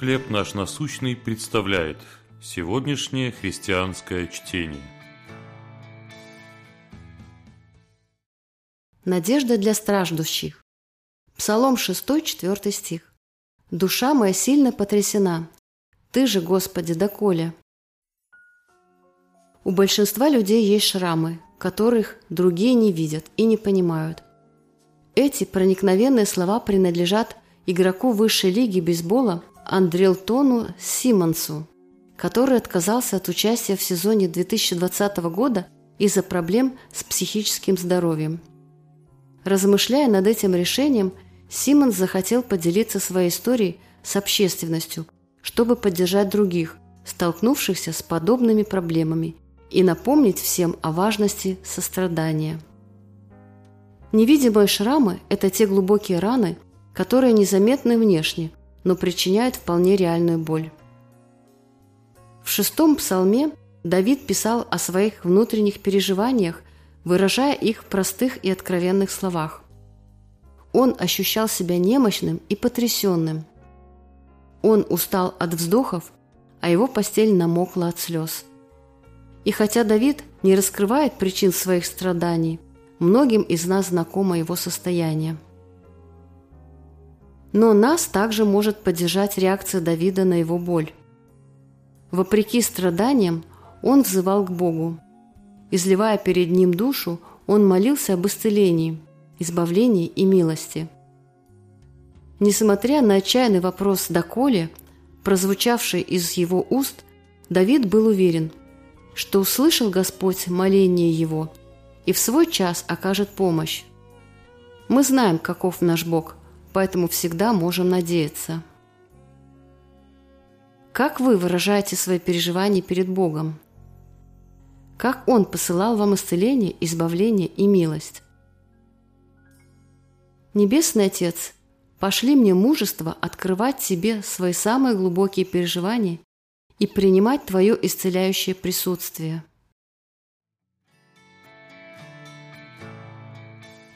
«Хлеб наш насущный» представляет сегодняшнее христианское чтение. Надежда для страждущих. Псалом 6, 4 стих. «Душа моя сильно потрясена. Ты же, Господи, доколе?» У большинства людей есть шрамы, которых другие не видят и не понимают. Эти проникновенные слова принадлежат игроку высшей лиги бейсбола Андрелтону Симонсу, который отказался от участия в сезоне 2020 года из-за проблем с психическим здоровьем. Размышляя над этим решением, Симонс захотел поделиться своей историей с общественностью, чтобы поддержать других, столкнувшихся с подобными проблемами, и напомнить всем о важности сострадания. Невидимые шрамы – это те глубокие раны, которые незаметны внешне, но причиняют вполне реальную боль. В шестом псалме Давид писал о своих внутренних переживаниях, выражая их в простых и откровенных словах. Он ощущал себя немощным и потрясенным. Он устал от вздохов, а его постель намокла от слез. И хотя Давид не раскрывает причин своих страданий – Многим из нас знакомо его состояние. Но нас также может поддержать реакция Давида на его боль. Вопреки страданиям, он взывал к Богу. Изливая перед ним душу, он молился об исцелении, избавлении и милости. Несмотря на отчаянный вопрос «доколе», прозвучавший из его уст, Давид был уверен, что услышал Господь моление его и в свой час окажет помощь. Мы знаем, каков наш Бог, поэтому всегда можем надеяться. Как вы выражаете свои переживания перед Богом? Как Он посылал вам исцеление, избавление и милость? Небесный Отец, пошли мне мужество открывать себе свои самые глубокие переживания и принимать Твое исцеляющее присутствие –